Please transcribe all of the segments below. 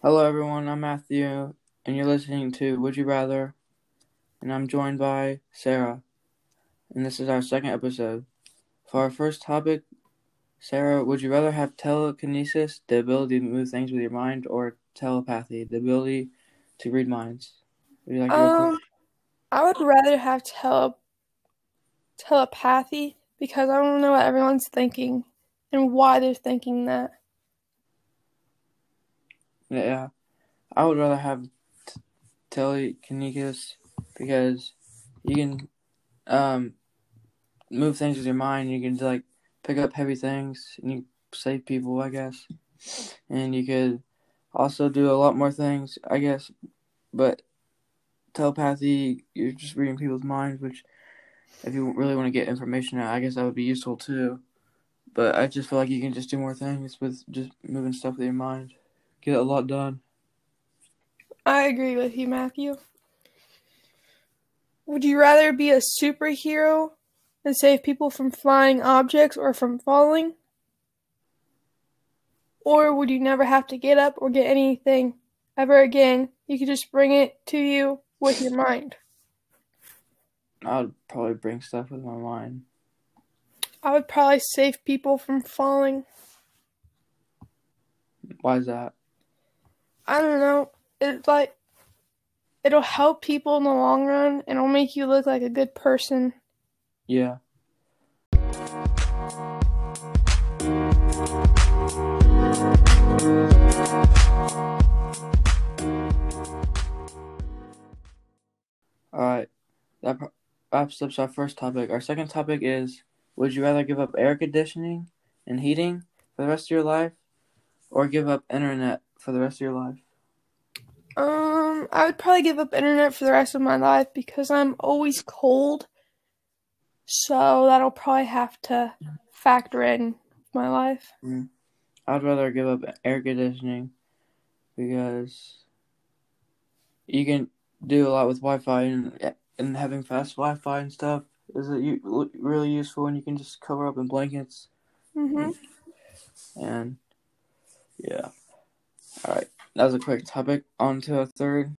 Hello, everyone. I'm Matthew, and you're listening to Would You Rather, and I'm joined by Sarah, and this is our second episode. For our first topic, Sarah, would you rather have telekinesis, the ability to move things with your mind, or telepathy, the ability to read minds? Would you like Um. I would rather have tele telepathy because I want to know what everyone's thinking and why they're thinking that. Yeah, I would rather have t- telekinesis because you can um move things with your mind. You can like pick up heavy things and you save people, I guess. And you could also do a lot more things, I guess. But telepathy, you're just reading people's minds, which if you really want to get information out, I guess that would be useful too. But I just feel like you can just do more things with just moving stuff with your mind. Get a lot done. I agree with you, Matthew. Would you rather be a superhero and save people from flying objects or from falling? Or would you never have to get up or get anything ever again? You could just bring it to you with your mind. I'd probably bring stuff with my mind. I would probably save people from falling. Why is that? I don't know. It's like it'll help people in the long run and it'll make you look like a good person. Yeah. Alright, that pro- wraps up our first topic. Our second topic is Would you rather give up air conditioning and heating for the rest of your life or give up internet for the rest of your life? Um, I would probably give up internet for the rest of my life because I'm always cold. So that'll probably have to factor in my life. I'd rather give up air conditioning because you can do a lot with Wi-Fi and and having fast Wi-Fi and stuff is it really useful and you can just cover up in blankets hmm and yeah. All right, that was a quick topic. On to a third.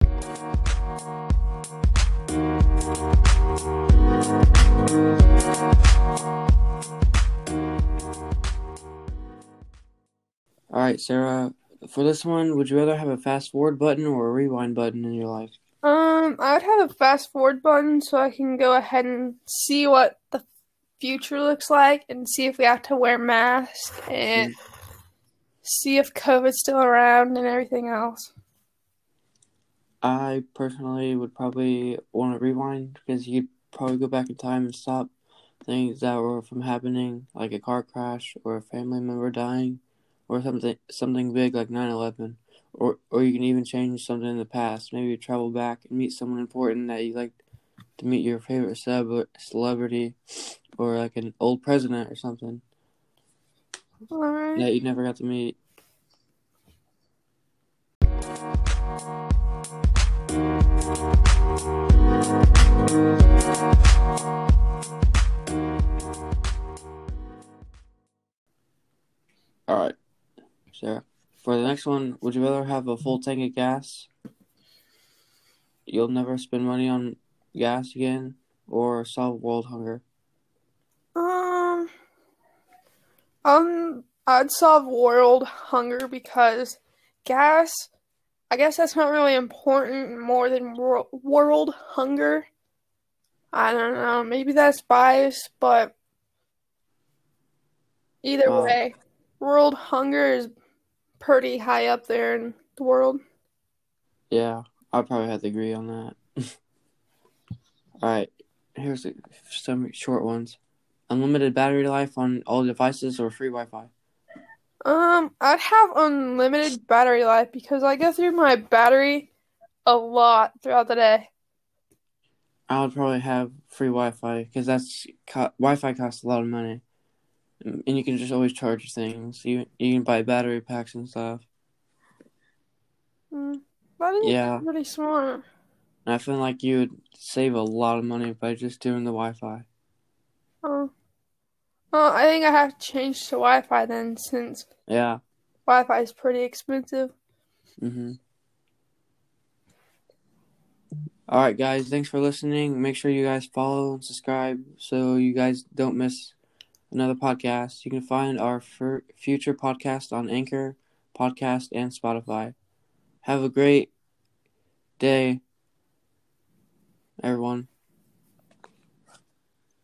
All right, Sarah. For this one, would you rather have a fast forward button or a rewind button in your life? Um, I would have a fast forward button so I can go ahead and see what the future looks like and see if we have to wear masks and see if COVID's still around and everything else. I personally would probably want to rewind because you'd probably go back in time and stop things that were from happening, like a car crash or a family member dying, or something something big like 9/11. Or or you can even change something in the past. Maybe you travel back and meet someone important that you like to meet your favorite celeb- celebrity, or like an old president or something Alright. that you never got to meet. All right, Sarah. For the next one, would you rather have a full tank of gas? You'll never spend money on gas again, or solve world hunger. Um, um, I'd solve world hunger because gas, I guess that's not really important more than wor- world hunger. I don't know, maybe that's biased, but either Wow. way, world hunger is pretty high up there in the world. Yeah, I probably have to agree on that. All right, here's some short ones. Unlimited battery life on all devices or free Wi-Fi. Um, I'd have unlimited battery life because I go through my battery a lot throughout the day. I would probably have free Wi-Fi because that's co- Wi-Fi costs a lot of money, and you can just always charge things. You you can buy battery packs and stuff. Mm, I think Yeah. pretty smart. And I feel like you would save a lot of money by just doing the Wi-Fi. Oh. Well, I think I have to change to Wi-Fi then, since Yeah. Wi-Fi is pretty expensive. Mm-hmm. All right, guys. Thanks for listening. Make sure you guys follow and subscribe so you guys don't miss another podcast. You can find our f- future podcast on Anchor, Podcast, and Spotify. Have a great day, everyone.